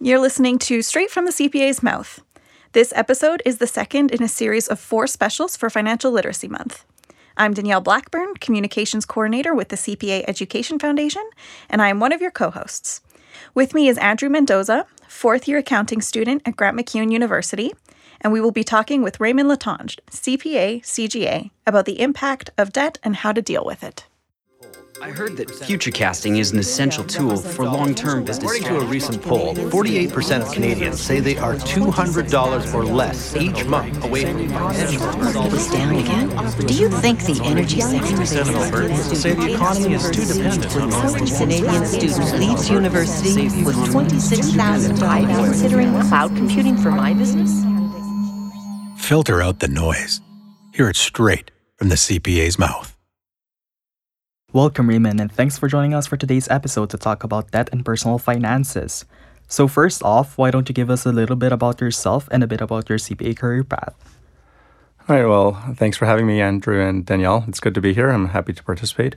You're listening to Straight from the CPA's Mouth. This episode is the second in a series of four specials for Financial Literacy Month. I'm Danielle Blackburn, Communications Coordinator with the CPA Education Foundation, and I am one of your co hosts. With me is Andrew Mendoza, fourth year accounting student at Grant MacEwan University, and we will be talking with Raymond Latange, CPA, CGA, about the impact of debt and how to deal with it. I heard that futurecasting is an essential tool for long-term business. According to a recent poll, 48% of Canadians say they are $200 or less each month away from financial was down again? Do you think the energy sector is of Albertans say the economy is too dependent on Average Canadian student leaves university with 26,000 I'm considering cloud computing for my business. Filter out the noise. Hear it straight from the CPA's mouth. Welcome, Raymond, and thanks for joining us for today's episode to talk about debt and personal finances. So, first off, why don't you give us a little bit about yourself and a bit about your CPA career path? All right, well, thanks for having me, Andrew and Danielle. It's good to be here. I'm happy to participate.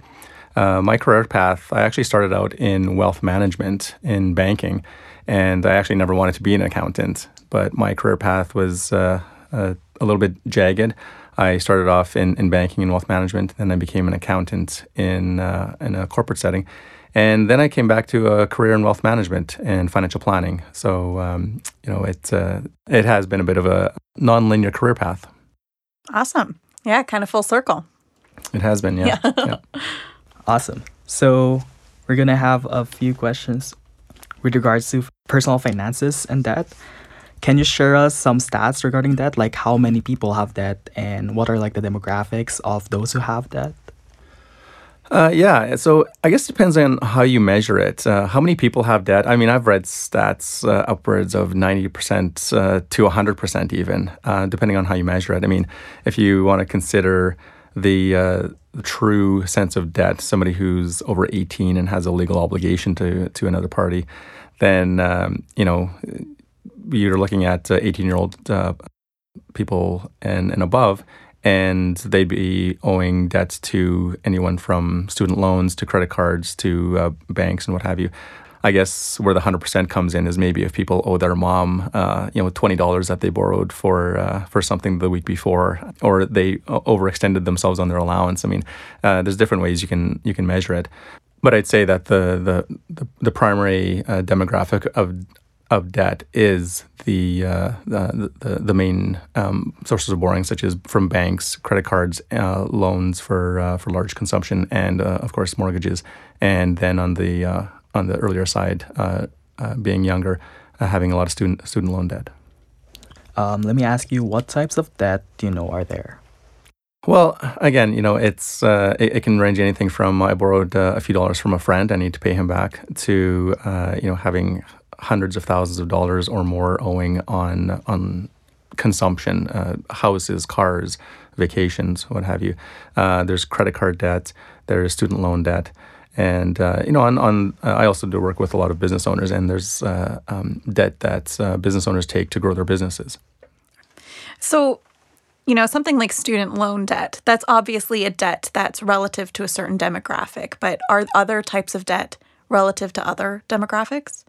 Uh, my career path, I actually started out in wealth management in banking, and I actually never wanted to be an accountant, but my career path was uh, uh, a little bit jagged. I started off in, in banking and wealth management, then I became an accountant in uh, in a corporate setting, and then I came back to a career in wealth management and financial planning. So um, you know, it uh, it has been a bit of a non-linear career path. Awesome. Yeah, kind of full circle. It has been, yeah. Yeah. yeah. Awesome. So, we're gonna have a few questions with regards to personal finances and debt. Can you share us some stats regarding that? Like how many people have debt and what are like the demographics of those who have debt? Uh, yeah, so I guess it depends on how you measure it. Uh, how many people have debt? I mean, I've read stats uh, upwards of 90% uh, to 100% even, uh, depending on how you measure it. I mean, if you want to consider the, uh, true sense of debt, somebody who's over 18 and has a legal obligation to, to another party, then, um, you know, you're looking at 18 year old people and, and above and they'd be owing debts to anyone from student loans to credit cards to uh, banks and what have you. I guess where the hundred percent comes in is maybe if people owe their mom, uh, you know, twenty dollars that they borrowed for uh, for something the week before, or they overextended themselves on their allowance. I mean, uh, there's different ways you can you can measure it, but I'd say that the the the, the primary uh, demographic of of debt is the uh, the, the, the main um, sources of borrowing, such as from banks, credit cards, uh, loans for uh, for large consumption, and uh, of course mortgages. And then on the uh, on the earlier side, uh, being younger, having a lot of student student loan debt. Um, let me ask you, what types of debt do you know are there? Well, again, you know, it's uh, it, it, can range anything from I borrowed uh, a few dollars from a friend, I need to pay him back, to uh, you know having hundreds of thousands of dollars or more owing on on consumption, uh, houses, cars, vacations, what have you. Uh, there's credit card debt. There's student loan debt. And uh, you know, on, on I also do work with a lot of business owners, and there's uh, um, debt that uh, business owners take to grow their businesses. So, you know, something like student loan debt, that's obviously a debt that's relative to a certain demographic, but are other types of debt relative to other demographics?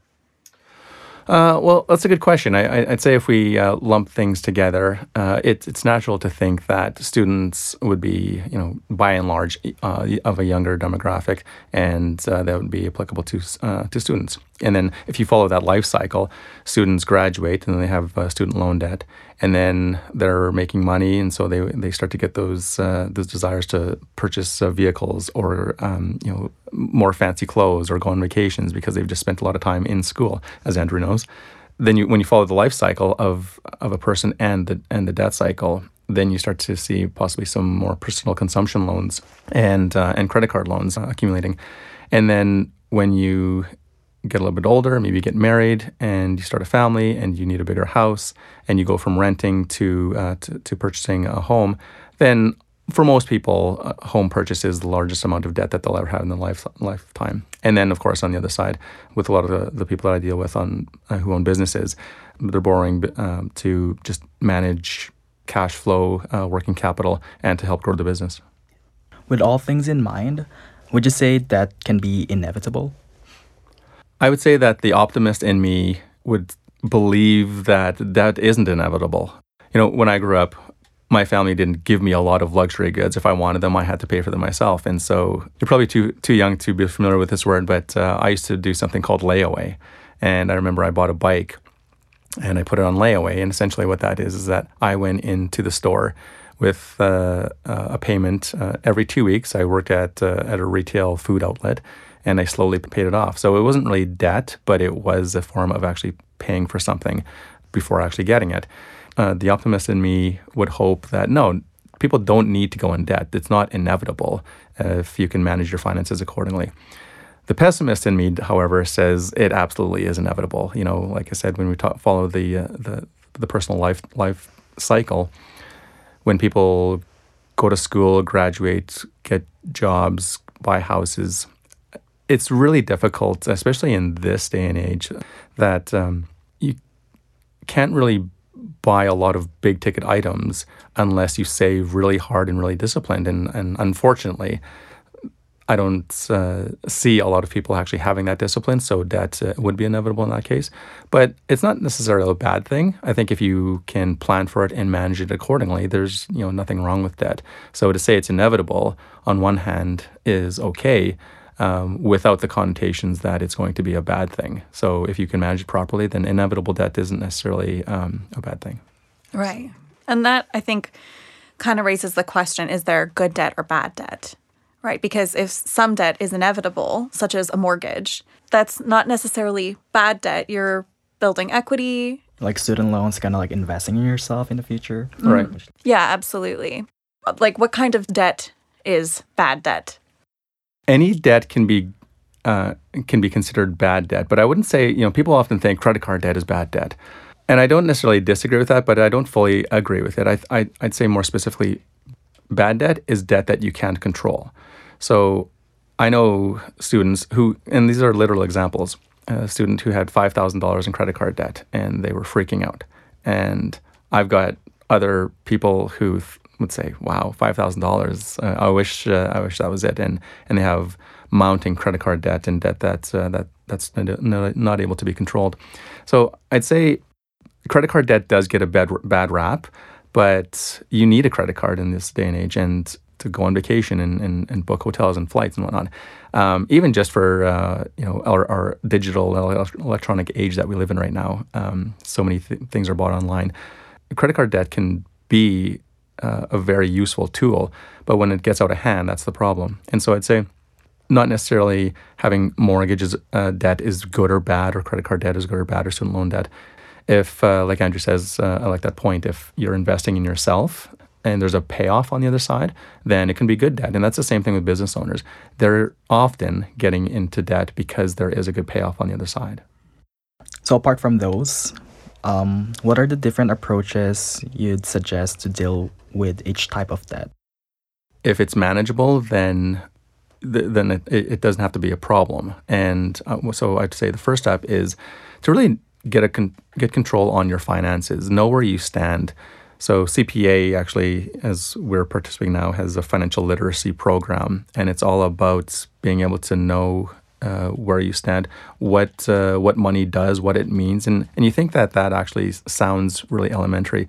Uh, well, that's a good question. I, would say if we uh, lump things together, uh, it, it's natural to think that students would be, you know, by and large, uh, of a younger demographic, and uh, that would be applicable to uh, to students. And then, if you follow that life cycle, students graduate and they have student loan debt, and then they're making money, and so they they start to get those uh, those desires to purchase uh, vehicles or um, you know more fancy clothes or go on vacations because they've just spent a lot of time in school, as Andrew knows. Then you, when you follow the life cycle of of a person and the and the debt cycle, then you start to see possibly some more personal consumption loans and uh, and credit card loans uh, accumulating, and then when you get a little bit older, maybe get married and you start a family and you need a bigger house and you go from renting to, uh, to, to, purchasing a home, then for most people, uh, home purchase is the largest amount of debt that they'll ever have in their life, lifetime. And then, of course, on the other side, with a lot of the, the people that I deal with on uh, who own businesses, they're borrowing um, to just manage cash flow, uh, working capital, and to help grow the business. With all things in mind, would you say that can be inevitable? I would say that the optimist in me would believe that that isn't inevitable. You know, when I grew up, my family didn't give me a lot of luxury goods. If I wanted them, I had to pay for them myself. And so you're probably too too young to be familiar with this word, but uh, I used to do something called layaway. And I remember I bought a bike and I put it on layaway. And essentially, what that is is that I went into the store with uh, a payment uh, every two weeks. I worked at uh, at a retail food outlet, and I slowly paid it off. So it wasn't really debt, but it was a form of actually paying for something before actually getting it. Uh, the optimist in me would hope that no, people don't need to go in debt. It's not inevitable if you can manage your finances accordingly. The pessimist in me, however, says it absolutely is inevitable. You know, like I said, when we talk, follow the uh, the the personal life life cycle, when people go to school, graduate, get jobs, buy houses, it's really difficult, especially in this day and age, that um, you can't really buy a lot of big ticket items unless you save really hard and really disciplined. And, and unfortunately, I don't uh, see a lot of people actually having that discipline, so debt uh, would be inevitable in that case. But it's not necessarily a bad thing. I think if you can plan for it and manage it accordingly, there's you know nothing wrong with debt. So to say it's inevitable on one hand is okay, um, without the connotations that it's going to be a bad thing. So if you can manage it properly, then inevitable debt isn't necessarily um, a bad thing. Right. And that, I think, kind of raises the question is there good debt or bad debt? Right. Because if some debt is inevitable, such as a mortgage, that's not necessarily bad debt. You're building equity. Like student loans, kind of like investing in yourself in the future. Right. Yeah, absolutely. Like, what kind of debt is bad debt? Any debt can be uh, can be considered bad debt, but I wouldn't say you know people often think credit card debt is bad debt, and I don't necessarily disagree with that, but I don't fully agree with it. I, I I'd say more specifically, bad debt is debt that you can't control. So I know students who, and these are literal examples. A student who had five thousand dollars in credit card debt, and they were freaking out. And I've got other people who would say, "Wow, five thousand uh, dollars! I wish uh, I wish that was it." And and they have mounting credit card debt and debt that's uh, that that's not able to be controlled. So I'd say credit card debt does get a bad bad rap, but you need a credit card in this day and age and to go on vacation and, and, and book hotels and flights and whatnot. Um, even just for uh, you know our, our, digital electronic age that we live in right now, um, so many th- things are bought online. Credit card debt can be uh, a very useful tool. But when it gets out of hand, that's the problem. And so I'd say not necessarily having mortgages uh, debt is good or bad, or credit card debt is good or bad, or student loan debt. If, uh, like Andrew says, uh, I like that point, if you're investing in yourself and there's a payoff on the other side, then it can be good debt. And that's the same thing with business owners. They're often getting into debt because there is a good payoff on the other side. So, apart from those, um, what are the different approaches you'd suggest to deal with each type of debt? If it's manageable, then then it, it doesn't have to be a problem. And uh, so I'd say the first step is to really get a con- get control on your finances, know where you stand. So CPA actually, as we're participating now, has a financial literacy program, and it's all about being able to know uh, where you stand, what uh, what money does, what it means, and and you think that that actually sounds really elementary,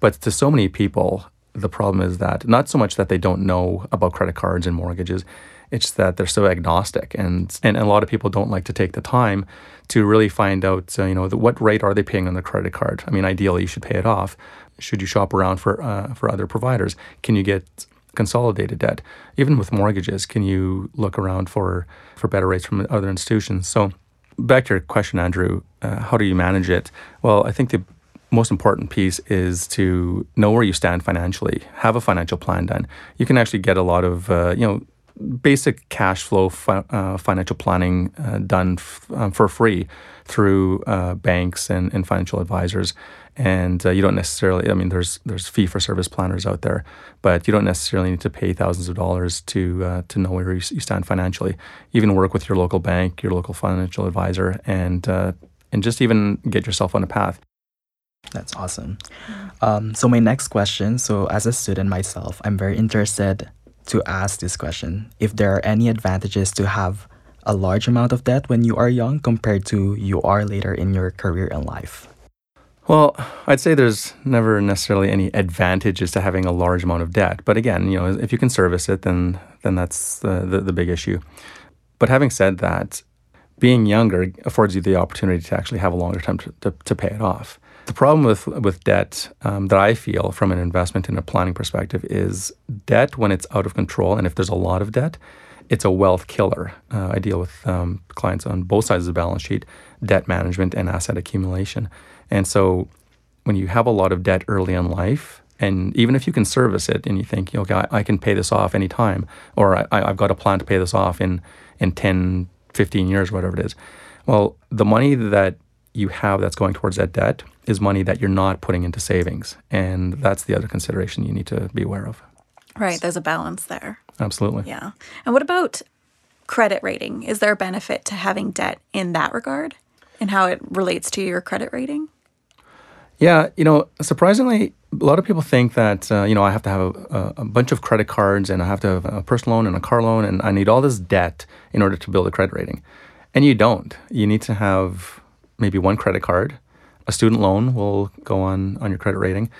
but to so many people, the problem is that not so much that they don't know about credit cards and mortgages, it's that they're so agnostic, and and a lot of people don't like to take the time to really find out, uh, you know, the, what rate are they paying on the credit card. I mean, ideally, you should pay it off. Should you shop around for uh, for other providers? Can you get consolidated debt. Even with mortgages, can you look around for, for better rates from other institutions? So, back to your question, Andrew, uh, how do you manage it? Well, I think the most important piece is to know where you stand financially, have a financial plan done. You can actually get a lot of, uh, you know, basic cash flow fi- uh, financial planning uh, done f- um, for free through uh, banks and, and financial advisors. And uh, you don't necessarily i mean there's there's fee for service planners out there but you don't necessarily need to pay thousands of dollars to uh, to know where you, stand financially. Even work with your local bank your local financial advisor and uh, and just even get yourself on a path that's awesome um, so my next question so as a student myself i'm very interested to ask this question if there are any advantages to have a large amount of debt when you are young compared to you are later in your career and life? Well, I'd say there's never necessarily any advantages to having a large amount of debt. But again, you know, if you can service it, then then that's the, the, the big issue. But having said that, being younger affords you the opportunity to actually have a longer time to, to, to pay it off. The problem with with debt um, that I feel from an investment and a planning perspective is debt when it's out of control, and if there's a lot of debt, it's a wealth killer. Uh, I deal with um, clients on both sides of the balance sheet, debt management and asset accumulation. And so when you have a lot of debt early in life, and even if you can service it and you think, okay, I, I can pay this off anytime, or I, I've got a plan to pay this off in, in 10, 15 years, whatever it is. Well, the money that you have that's going towards that debt is money that you're not putting into savings. And that's the other consideration you need to be aware of. Right. There's a balance there. Absolutely. Yeah. And what about credit rating? Is there a benefit to having debt in that regard and how it relates to your credit rating? Yeah, you know, surprisingly, a lot of people think that uh, you know I have to have a, a, bunch of credit cards and I have to have a personal loan and a car loan and I need all this debt in order to build a credit rating, and you don't. You need to have maybe one credit card. A student loan will go on on your credit rating,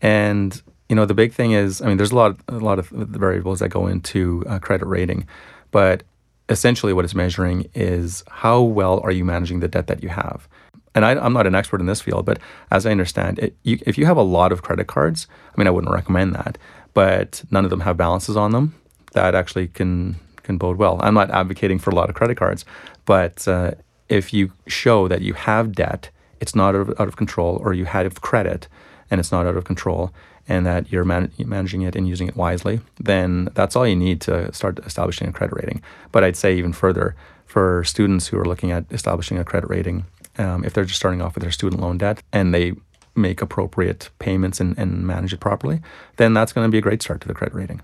and you know the big thing is, I mean, there's a lot a lot of variables that go into uh, credit rating, but essentially what it's measuring is how well are you managing the debt that you have? And I, am not an expert in this field, but as I understand it, you, if you have a lot of credit cards, I mean, I wouldn't recommend that, but none of them have balances on them, that actually can can bode well. I'm not advocating for a lot of credit cards, but uh, if you show that you have debt, it's not out of, out of control, or you have credit and it's not out of control, and that you're man- managing it and using it wisely, then that's all you need to start establishing a credit rating. But I'd say even further for students who are looking at establishing a credit rating, um, if they're just starting off with their student loan debt and they make appropriate payments and, and manage it properly, then that's going to be a great start to the credit rating.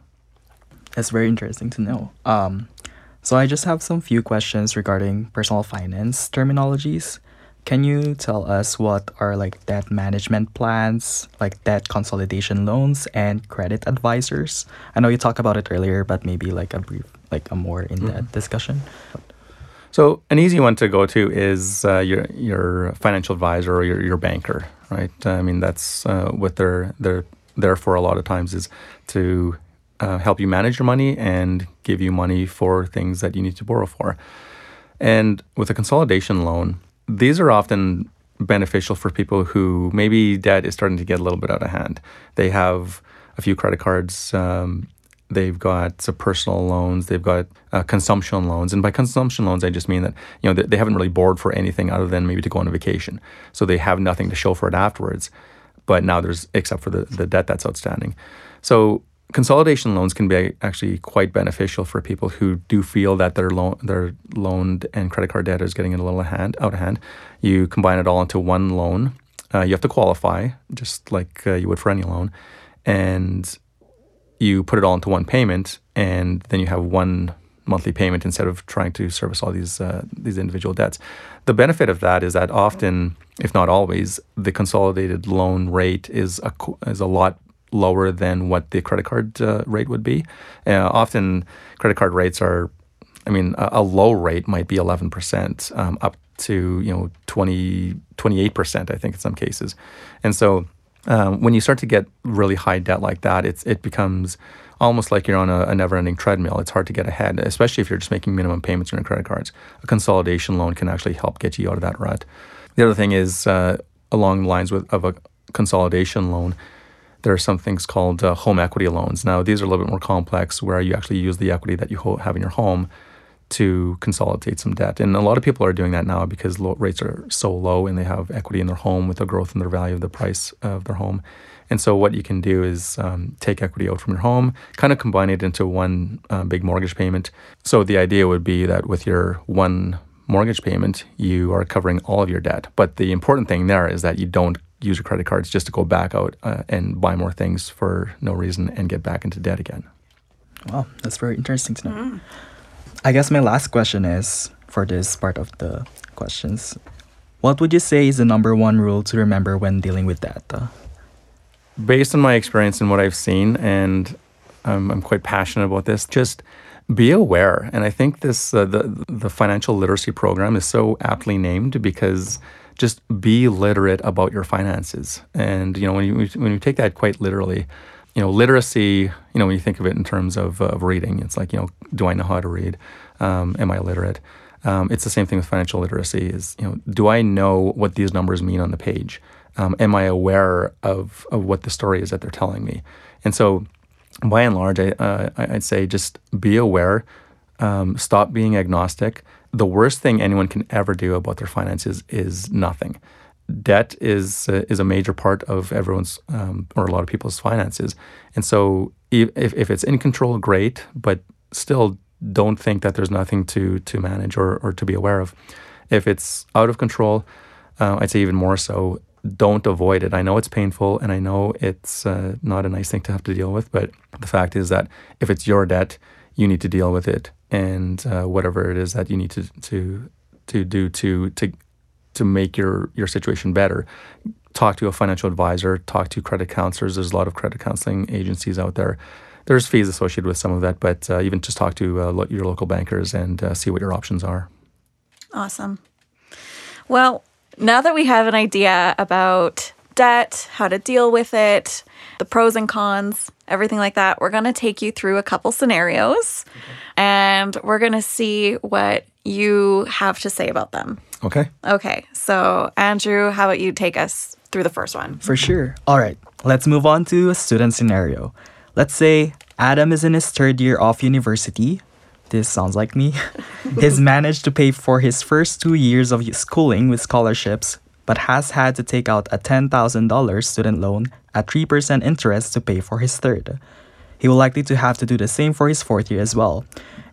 That's very interesting to know. Um, so I just have some few questions regarding personal finance terminologies. Can you tell us what are like debt management plans, like debt consolidation loans and credit advisors? I know you talked about it earlier, but maybe like a brief, like a more in-depth mm-hmm. discussion. So an easy one to go to is uh, your your financial advisor or your, your banker, right? I mean that's uh, what they're they're there for a lot of times is to uh, help you manage your money and give you money for things that you need to borrow for. And with a consolidation loan, these are often beneficial for people who maybe debt is starting to get a little bit out of hand. They have a few credit cards. Um, They've got some personal loans. They've got uh, consumption loans. And by consumption loans, I just mean that you know they, they haven't really borrowed for anything other than maybe to go on a vacation. So they have nothing to show for it afterwards. But now there's except for the, the debt that's outstanding. So consolidation loans can be actually quite beneficial for people who do feel that their loan their loaned and credit card debt is getting a little hand out of hand. You combine it all into one loan. Uh, you have to qualify, just like uh, you would for any loan, and you put it all into one payment, and then you have one monthly payment instead of trying to service all these uh, these individual debts. The benefit of that is that often, if not always, the consolidated loan rate is a is a lot lower than what the credit card uh, rate would be. Uh, often, credit card rates are, I mean, a, a low rate might be 11%, um, up to you know 20 28%, I think in some cases, and so um, when you start to get really high debt like that, it's it becomes almost like you're on a, a, never-ending treadmill. It's hard to get ahead, especially if you're just making minimum payments on your credit cards. A consolidation loan can actually help get you out of that rut. The other thing is uh, along the lines with, of a consolidation loan. There are some things called uh, home equity loans. Now, these are a little bit more complex, where you actually use the equity that you have in your home to consolidate some debt. And a lot of people are doing that now because rates are so low and they have equity in their home with the growth in their value of the price of their home. And so, what you can do is um, take equity out from your home, kind of combine it into one uh, big mortgage payment. So, the idea would be that with your one mortgage payment, you are covering all of your debt. But the important thing there is that you don't use your credit cards just to go back out uh, and buy more things for no reason and get back into debt again. Wow, that's very interesting to know. Mm. I guess my last question is for this part of the questions. What would you say is the number one rule to remember when dealing with data? Based on my experience and what I've seen, and I'm, I'm quite passionate about this, just be aware. And I think this uh, the the financial literacy program is so aptly named because just be literate about your finances. And you know when you when you take that quite literally, you know literacy. You know when you think of it in terms of, of reading, it's like you know do I know how to read? Um, am I literate? Um, it's the same thing with financial literacy. Is you know do I know what these numbers mean on the page? Um, am I aware of of what the story is that they're telling me? And so by and large, I, uh, I'd say just be aware, um, stop being agnostic. The worst thing anyone can ever do about their finances is nothing. Debt is uh, is a major part of everyone's um, or a lot of people's finances, and so if, if it's in control, great. But still, don't think that there's nothing to to manage or, or to be aware of. If it's out of control, uh, I'd say even more so don't avoid it. I know it's painful and I know it's uh, not a nice thing to have to deal with, but the fact is that if it's your debt, you need to deal with it and uh, whatever it is that you need to to to do to to to make your your situation better. Talk to a financial advisor, talk to credit counselors. There's a lot of credit counseling agencies out there. There's fees associated with some of that, but uh, even just talk to uh, lo- your local bankers and uh, see what your options are. Awesome. Well, now that we have an idea about debt, how to deal with it, the pros and cons, everything like that, we're going to take you through a couple scenarios okay. and we're going to see what you have to say about them. Okay. Okay. So, Andrew, how about you take us through the first one? For sure. All right. Let's move on to a student scenario. Let's say Adam is in his third year of university this sounds like me, has managed to pay for his first two years of schooling with scholarships, but has had to take out a $10,000 student loan at 3% interest to pay for his third. He will likely to have to do the same for his fourth year as well.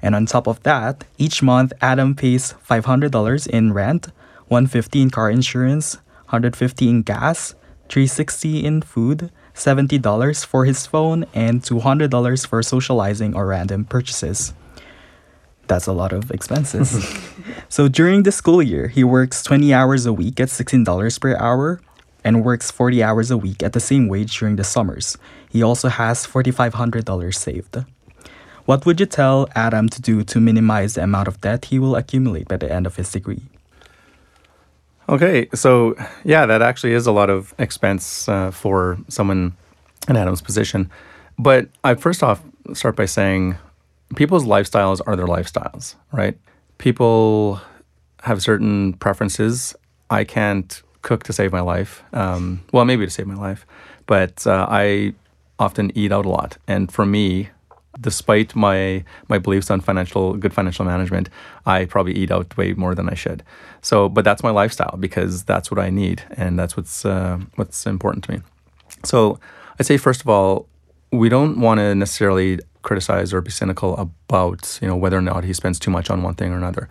And on top of that, each month Adam pays $500 in rent, 150 in car insurance, 150 in gas, 360 in food, $70 for his phone, and $200 for socializing or random purchases that's a lot of expenses. so during the school year, he works 20 hours a week at $16 per hour and works 40 hours a week at the same wage during the summers. He also has $4,500 saved. What would you tell Adam to do to minimize the amount of debt he will accumulate by the end of his degree? Okay, so yeah, that actually is a lot of expense uh, for someone in Adam's position. But I first off start by saying people's lifestyles are their lifestyles, right? People have certain preferences. I can't cook to save my life. Um, well, maybe to save my life, but uh, I often eat out a lot. And for me, despite my my beliefs on financial good financial management, I probably eat out way more than I should. So, but that's my lifestyle because that's what I need, and that's what's uh, what's important to me. So, I'd say first of all, we don't want to necessarily criticize or be cynical about you know whether or not he spends too much on one thing or another.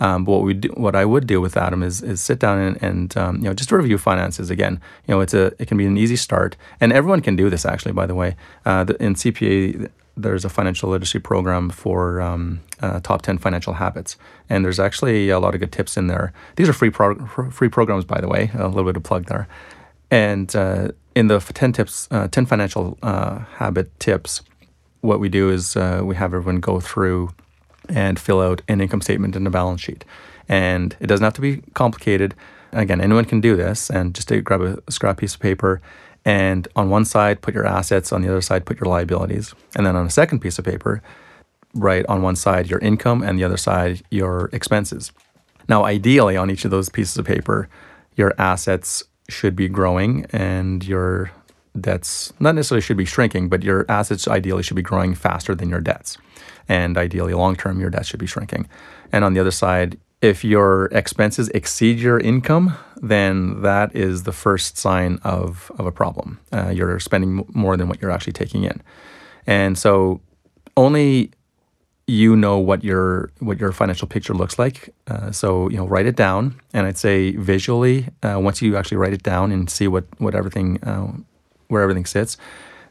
Um, what we do, what I would do with Adam is is sit down and, and um, you know just review finances again. You know, it's a it can be an easy start, and everyone can do this actually. By the way, uh, the, in CPA there's a financial literacy program for um, uh, top 10 financial habits and there's actually a lot of good tips in there these are free pro- free programs by the way a little bit of plug there and uh, in the 10 tips, uh, 10 financial uh, habit tips, what we do is uh, we have everyone go through and fill out an income statement and a balance sheet. And it doesn't have to be complicated. Again, anyone can do this. And just to grab a scrap piece of paper and on one side put your assets, on the other side put your liabilities. And then on a second piece of paper, write on one side your income and the other side your expenses. Now, ideally, on each of those pieces of paper, your assets should be growing and your debts not necessarily should be shrinking, but your assets ideally should be growing faster than your debts. And ideally, long term, your debts should be shrinking. And on the other side, if your expenses exceed your income, then that is the first sign of, of a problem. Uh, you're spending more than what you're actually taking in. And so only you know what your what your financial picture looks like. Uh, so you know, write it down, and I'd say visually, uh, once you actually write it down and see what what everything uh, where everything sits,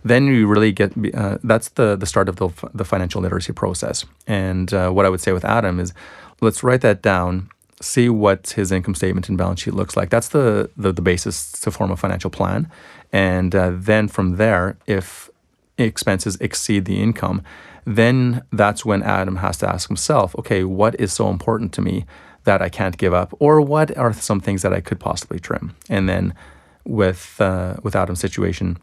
then you really get uh, that's the the start of the the financial literacy process. And uh, what I would say with Adam is, let's write that down. See what his income statement and balance sheet looks like. That's the the, the basis to form a financial plan, and uh, then from there, if expenses exceed the income, then that's when Adam has to ask himself, okay, what is so important to me that I can't give up, or what are some things that I could possibly trim? And then with uh, with Adam's situation,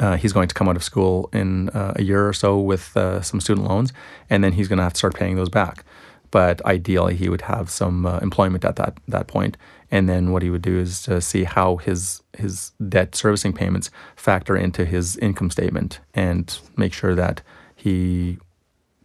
uh, he's going to come out of school in uh, a year or so with uh, some student loans, and then he's going to have to start paying those back. But ideally, he would have some uh, employment at that that point, and then what he would do is to see how his his debt servicing payments factor into his income statement, and make sure that he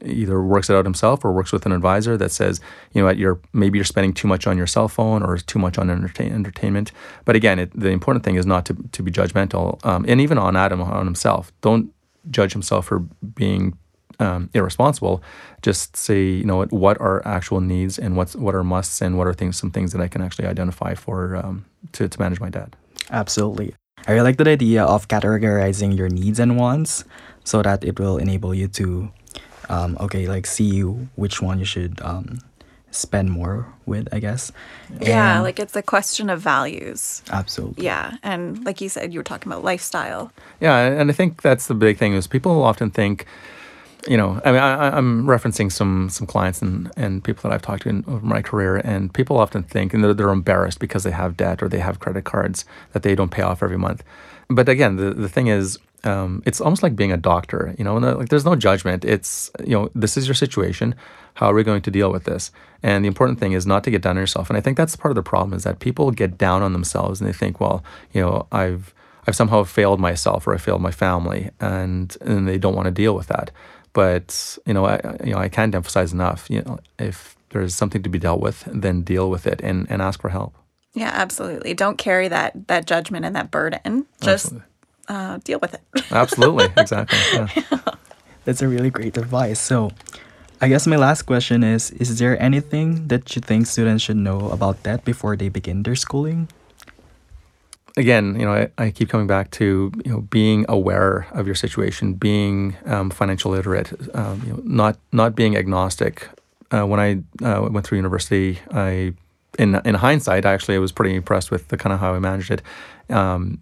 either works it out himself or works with an advisor that says, you know what, you're maybe you're spending too much on your cell phone or too much on entertain, entertainment. But again, it, the important thing is not to, to be judgmental, um, and even on Adam on himself. Don't judge himself for being um, irresponsible. Just say, you know, what, what are actual needs and what's what are musts and what are things some things that I can actually identify for um, to to manage my debt. Absolutely. I really like the idea of categorizing your needs and wants so that it will enable you to, um, okay, like see you. which one you should um, spend more with, I guess. Yeah, And- like it's a question of values. absolutely. Yeah, and like you said, you were talking about lifestyle. Yeah, and I think that's the big thing is people often think, you know, I mean, I, I- I'm referencing some some clients and, and people that I've talked to in over my career, and people often think, and they're, they're embarrassed because they have debt or they have credit cards that they don't pay off every month. But again, the, the thing is, um, it's almost like being a doctor, you know, uh, like there's no judgment. It's, you know, this is your situation. How are we going to deal with this? And the important thing is not to get down on yourself. And I think that's part of the problem is that people get down on themselves and they think, well, you know, I've, I've somehow failed myself or I failed my family, and and they don't want to deal with that. But you know, I I- you know I can't emphasize enough. You know, if there's something to be dealt with, then deal with it and and ask for help. Yeah, absolutely. Don't carry that that judgment and that burden. Just uh, deal with it. Absolutely, exactly. Yeah. That's a really great advice. So, I guess my last question is Is there anything that you think students should know about that before they begin their schooling? Again, you know, I, I keep coming back to you know being aware of your situation, being um, financial literate, um, you know, not not being agnostic. Uh, when I uh, went through university, I in in hindsight, actually, I was pretty impressed with the kind of how I managed it. Um,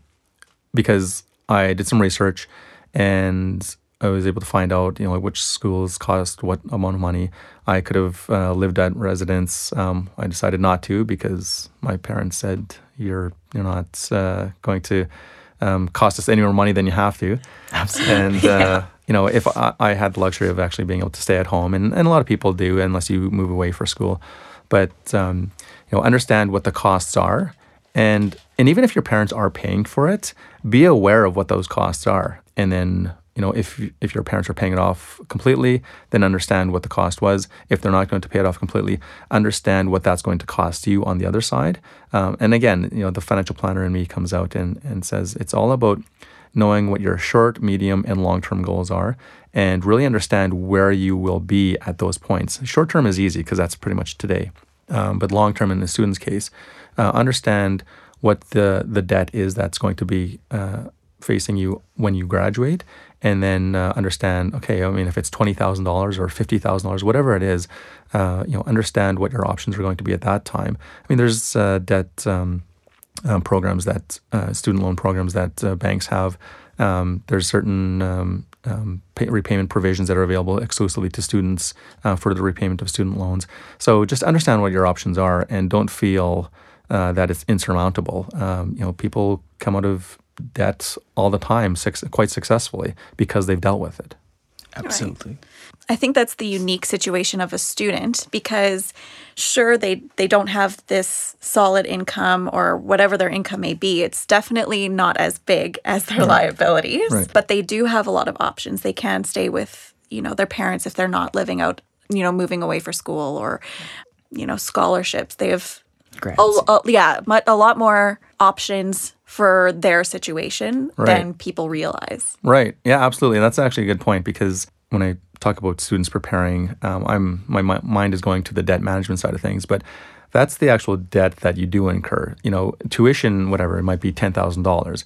because I did some research and I was able to find out, you know, which schools cost what amount of money. I could have uh, lived at residence. Um, I decided not to because my parents said you're you're not uh, going to um, cost us any more money than you have to. Absolutely. And uh, you know, if I, I had the luxury of actually being able to stay at home, and, and a lot of people do, unless you move away for school, but um, you know, understand what the costs are, and and even if your parents are paying for it, be aware of what those costs are, and then you know if if your parents are paying it off completely, then understand what the cost was. If they're not going to pay it off completely, understand what that's going to cost you on the other side. Um, and again, you know, the financial planner in me comes out and and says it's all about knowing what your short, medium, and long term goals are, and really understand where you will be at those points. Short term is easy because that's pretty much today, um, but long term in the student's case, uh, understand what the the debt is that's going to be uh, facing you when you graduate, and then uh, understand. Okay, I mean, if it's twenty thousand dollars or fifty thousand dollars, whatever it is, uh, you know, understand what your options are going to be at that time. I mean, there's uh, debt. Um, um, programs that uh, student loan programs that banks have. Um, there's certain um, um, pay, repayment provisions that are available exclusively to students for the repayment of student loans. So just understand what your options are and don't feel uh, that it's insurmountable. Um, you know, people come out of debt all the time, suc quite successfully because they've dealt with it. Absolutely. I think that's the unique situation of a student because sure they they don't have this solid income or whatever their income may be. It's definitely not as big as their liabilities, Right. but they do have a lot of options. They can stay with, you know, their parents if they're not living out, you know, moving away for school or you know, scholarships. They have Grants. a, a, yeah, mu- a lot more options for their situation Right. than people realize. Right. Yeah, absolutely. That's actually a good point because when I talk about students preparing, um, I'm my, mi- mind is going to the debt management side of things, but that's the actual debt that you do incur. You know, tuition, whatever, it might be ten thousand dollars,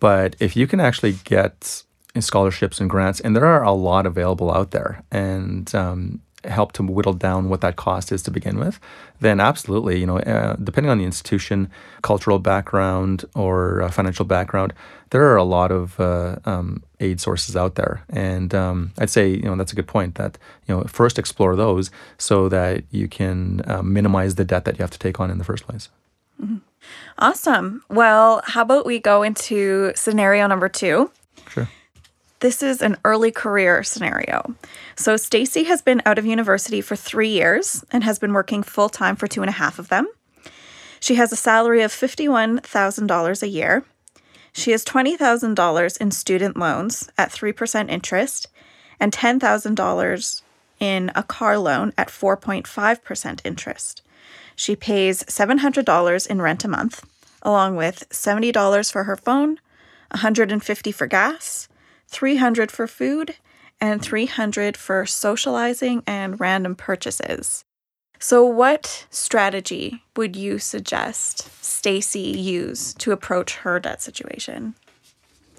but if you can actually get scholarships and grants, and there are a lot available out there, and um, help to whittle down what that cost is to begin with, then absolutely, you know, uh, depending on the institution, cultural background, or uh, financial background, there are a lot of uh, um, aid sources out there. And um, I'd say, you know, that's a good point that, you know, first explore those so that you can uh, minimize the debt that you have to take on in the first place. Mm-hmm. Awesome. Well, how about we go into scenario number two? This is an early career scenario. So, Stacy has been out of university for three years and has been working full time for two and a half of them. She has a salary of $51,000 a year. She has $20,000 in student loans at 3% interest and $10,000 in a car loan at 4.5% interest. She pays $700 in rent a month, along with $70 for her phone, $150 for gas, 300 for food, and 300 for socializing and random purchases. So what strategy would you suggest Stacy use to approach her debt situation?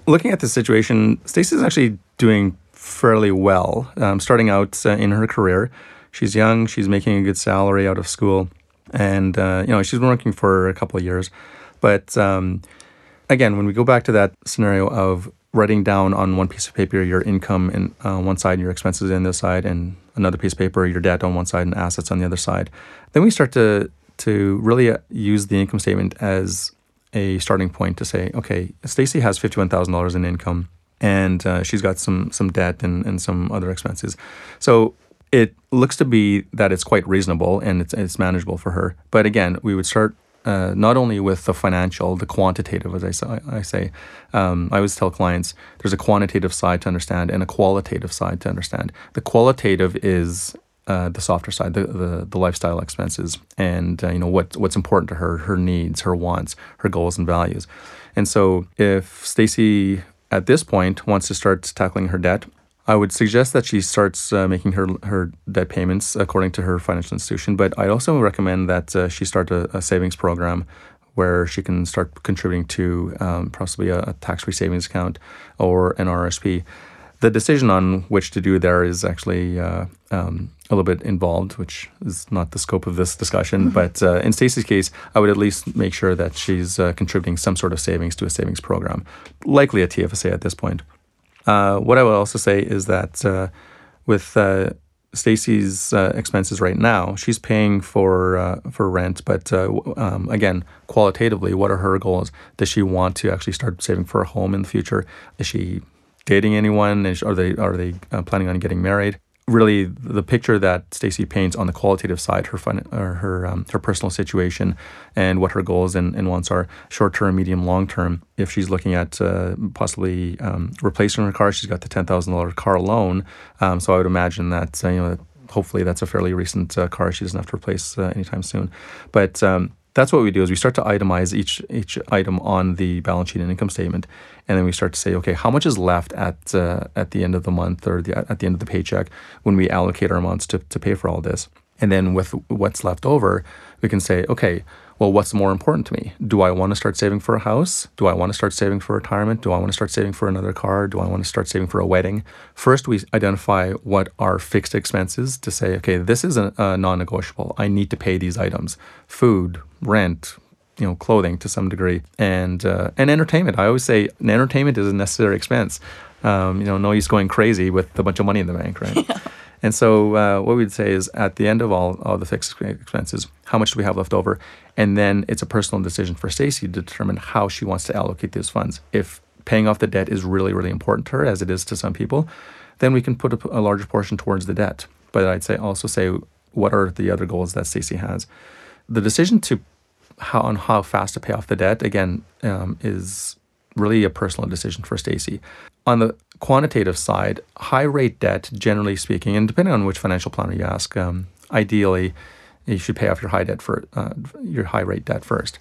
Looking at the situation, Stacy is actually doing fairly well. Um, starting out uh, in her career, she's young, she's making a good salary out of school, and uh, you know she's been working for a couple of years. But um, again, when we go back to that scenario of writing down on one piece of paper your income in uh, one side and your expenses on the side, and another piece of paper your debt on one side and assets on the other side. Then we start to to really uh, use the income statement as a starting point to say, okay, Stacy has fifty one thousand dollars in income, and uh, she's got some some debt and, and some other expenses. So it looks to be that it's quite reasonable and it's, it's manageable for her. But again, we would start uh, not only with the financial, the quantitative, as I say. I, say um, I always tell clients there's a quantitative side to understand and a qualitative side to understand. The qualitative is uh, the softer side, the, the, the lifestyle expenses, and uh, you know what what's important to her, her needs, her wants, her goals and values. And so, if Stacy at this point wants to start tackling her debt, I would suggest that she starts uh, making her her debt payments according to her financial institution. But I also recommend that uh, she start a, a, savings program where she can start contributing to um, possibly a, a tax-free savings account or an RSP. The decision on which to do there is actually uh, um, a little bit involved, which is not the scope of this discussion. Mm-hmm. But uh, in Stacy's case, I would at least make sure that she's uh, contributing some sort of savings to a savings program, likely a TFSA at this point. Uh, what I would also say is that uh, with uh, Stacy's uh, expenses right now, she's paying for uh, for rent, but um, again, qualitatively, what are her goals? Does she want to actually start saving for a home in the future? Is she dating anyone? Is, are they are they planning on getting married? Really the picture that Stacy paints on the qualitative side, her fun, her um, her personal situation, and what her goals and, and wants are, short term, medium, long term. If she's looking at uh, possibly um, replacing her car, she's got the ten thousand dollar car loan. Um, so I would imagine that uh, you know hopefully that's a fairly recent uh, car she doesn't have to replace uh, anytime soon. But um, that's what we do is we start to itemize each each item on the balance sheet and income statement, and then we start to say, okay, how much is left at uh, at the end of the month or the, at the end of the paycheck when we allocate our amounts to, to pay for all this, and then with what's left over, we can say, okay, well, what's more important to me? Do I want to start saving for a house? Do I want to start saving for retirement? Do I want to start saving for another car? Do I want to start saving for a wedding? First, we identify what are fixed expenses to say, okay, this is a, a non negotiable. I need to pay these items food, rent, you know, clothing to some degree, and uh, and entertainment. I always say an entertainment is a necessary expense. Um, you know, no use going crazy with a bunch of money in the bank, right? Yeah. And so uh, what we'd say is at the end of all, all the fixed expenses, how much do we have left over? And then it's a personal decision for Stacy to determine how she wants to allocate those funds. If paying off the debt is really, really important to her, as it is to some people, then we can put a, a larger portion towards the debt. But I'd say also say what are the other goals that Stacy has. The decision to how on how fast to pay off the debt again um, is really a personal decision for Stacy. On the quantitative side, high rate debt, generally speaking, and depending on which financial planner you ask, um, ideally you should pay off your high debt for uh, your high rate debt first.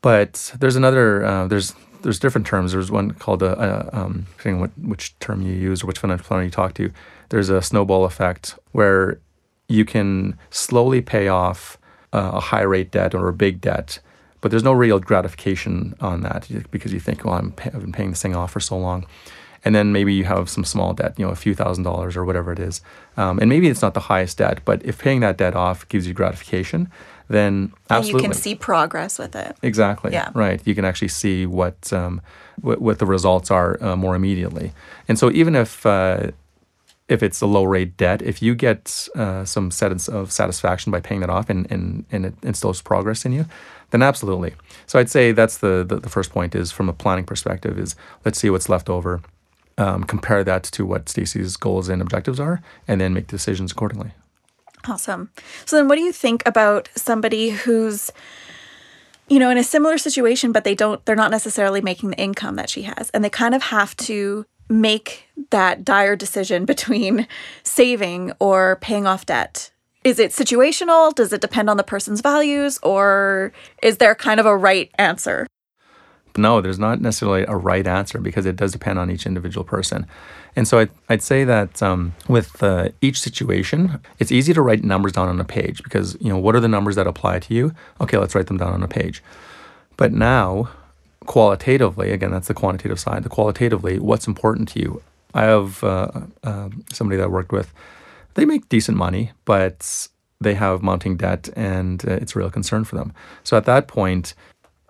But there's another uh, there's there's different terms. There's one called a, a um, depending what, which term you use or which financial planner you talk to. There's a snowball effect where you can slowly pay off uh, a high rate debt or a big debt, but there's no real gratification on that because you think, well, I'm pay- I've been paying this thing off for so long. And then maybe you have some small debt, you know, a few thousand dollars or whatever it is, um, and maybe it's not the highest debt, but if paying that debt off gives you gratification, then absolutely And you can see progress with it. Exactly. Yeah. Right. You can actually see what um, what, what the results are uh, more immediately. And so even if uh, if it's a low rate debt, if you get uh, some sense of satisfaction by paying that off and, and, and it instills progress in you, then absolutely. So I'd say that's the, the, the first point is from a planning perspective is let's see what's left over, um, compare that to what Stacy's goals and objectives are, and then make decisions accordingly. Awesome. So then what do you think about somebody who's you know in a similar situation but they don't they're not necessarily making the income that she has and they kind of have to make that dire decision between saving or paying off debt? Is it situational? Does it depend on the person's values or is there kind of a right answer? No, there's not necessarily a right answer because it does depend on each individual person. And so I'd, I'd say that um, with uh, each situation, it's easy to write numbers down on a page because, you know, what are the numbers that apply to you? Okay, let's write them down on a page. But now, qualitatively, again, that's the quantitative side, the qualitatively, what's important to you? I have uh, uh, somebody that I worked with, they make decent money, but they have mounting debt and uh, it's a real concern for them. So at that point,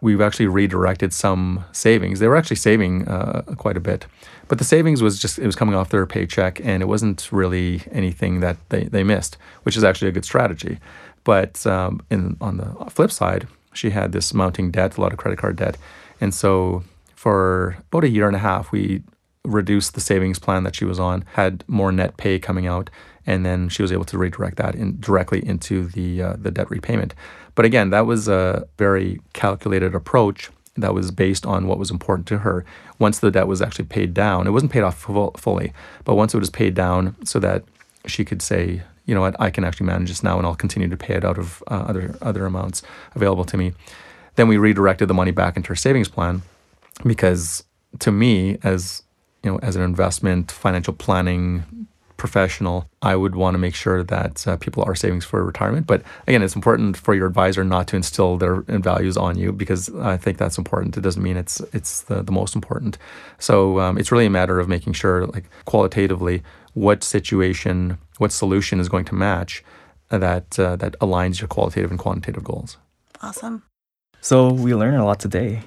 we've actually redirected some savings. They were actually saving uh, quite a bit, but the savings was just it was coming off their paycheck, and it wasn't really anything that they, they missed, which is actually a good strategy. But um, in on the flip side, she had this mounting debt, a lot of credit card debt, and so for about a year and a half, we reduced the savings plan that she was on, had more net pay coming out, and then she was able to redirect that in, directly into the uh, the debt repayment. But again, that was a very calculated approach that was based on what was important to her. Once the debt was actually paid down, it wasn't paid off full, fully, but once it was paid down so that she could say, you know what, I can actually manage this now and I'll continue to pay it out of uh, other other amounts available to me. Then we redirected the money back into her savings plan because to me as you know as an investment financial planning professional, I would want to make sure that uh, people are savings for retirement. But again, it's important for your advisor not to instill their values on you because I think that's important. It doesn't mean it's it's the, the most important. So um, it's really a matter of making sure, like qualitatively, what situation, what solution is going to match that uh, that aligns your qualitative and quantitative goals. Awesome. So we learned a lot today.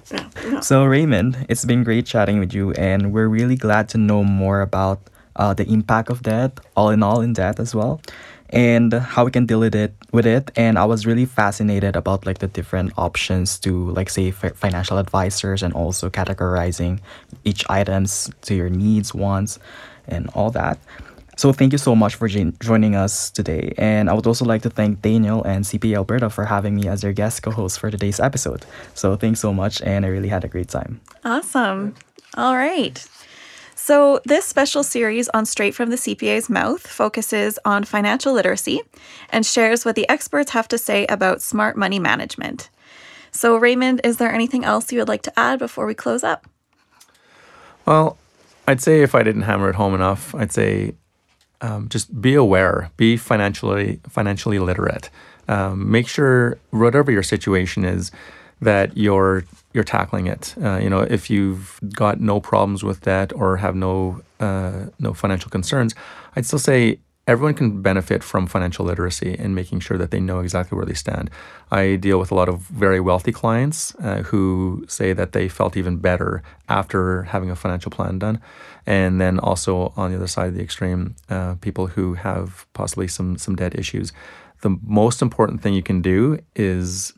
So Raymond, it's been great chatting with you, and we're really glad to know more about uh, the impact of that, all in all, in that as well, and how we can deal with it. With it, and I was really fascinated about like the different options to like say fi- financial advisors, and also categorizing each items to your needs, wants, and all that. So thank you so much for joining us today. And I would also like to thank Daniel and CPA Alberta for having me as their guest co-host for today's episode. So thanks so much and I really had a great time. Awesome. All right. So, this special series on Straight from the CPA's Mouth focuses on financial literacy and shares what the experts have to say about smart money management. So, Raymond, is there anything else you would like to add before we close up? Well, I'd say if I didn't hammer it home enough, I'd say um, just be aware, be financially financially literate. Um, make sure whatever your situation is, that you're you're tackling it. Uh, you know, if you've got no problems with that or have no uh, no financial concerns, I'd still say everyone can benefit from financial literacy and making sure that they know exactly where they stand. I deal with a lot of very wealthy clients uh, who say that they felt even better after having a financial plan done. And then also on the other side of the extreme, uh, people who have possibly some some debt issues. The most important thing you can do is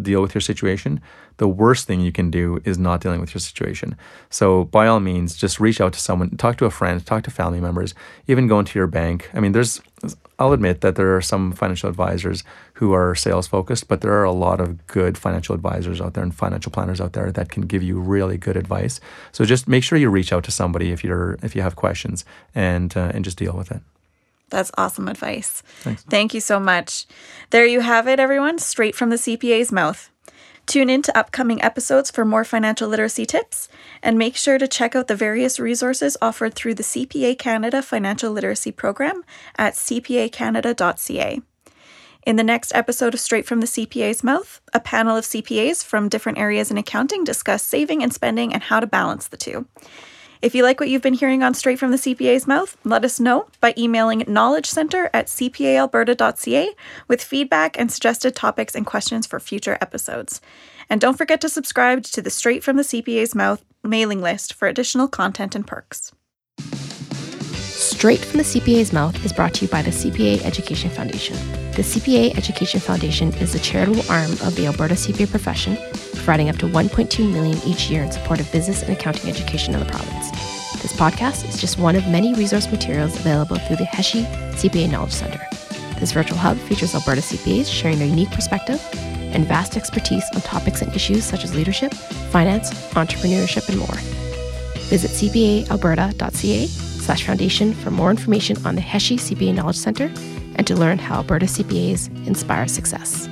deal with your situation. The worst thing you can do is not dealing with your situation. So, by all means, just reach out to someone, talk to a friend, talk to family members, even go into your bank. I mean, there's, I'll admit that there are some financial advisors who are sales focused, but there are a lot of good financial advisors out there and financial planners out there that can give you really good advice. So, just make sure you reach out to somebody if you're if you have questions and uh, and just deal with it. That's awesome advice. Thanks. Thank you so much. There you have it, everyone, straight from the CPA's mouth. Tune in to upcoming episodes for more financial literacy tips, and make sure to check out the various resources offered through the CPA Canada Financial Literacy Program at cpacanada.ca. In the next episode of Straight from the CPA's Mouth, a panel of CPAs from different areas in accounting discuss saving and spending and how to balance the two. If you like what you've been hearing on Straight from the CPA's Mouth, let us know by emailing knowledgecenter at cpaalberta.ca with feedback and suggested topics and questions for future episodes. And don't forget to subscribe to the Straight from the CPA's Mouth mailing list for additional content and perks. Straight from the CPA's Mouth is brought to you by the CPA Education Foundation. The CPA Education Foundation is the charitable arm of the Alberta CPA profession, providing up to 1.2 million each year in support of business and accounting education in the province. This podcast is just one of many resource materials available through the HESI CPA Knowledge Center. This virtual hub features Alberta CPAs sharing their unique perspective and vast expertise on topics and issues such as leadership, finance, entrepreneurship, and more. Visit cpaalberta.ca slash foundation for more information on the HESI CPA Knowledge Center and to learn how Alberta CPAs inspire success.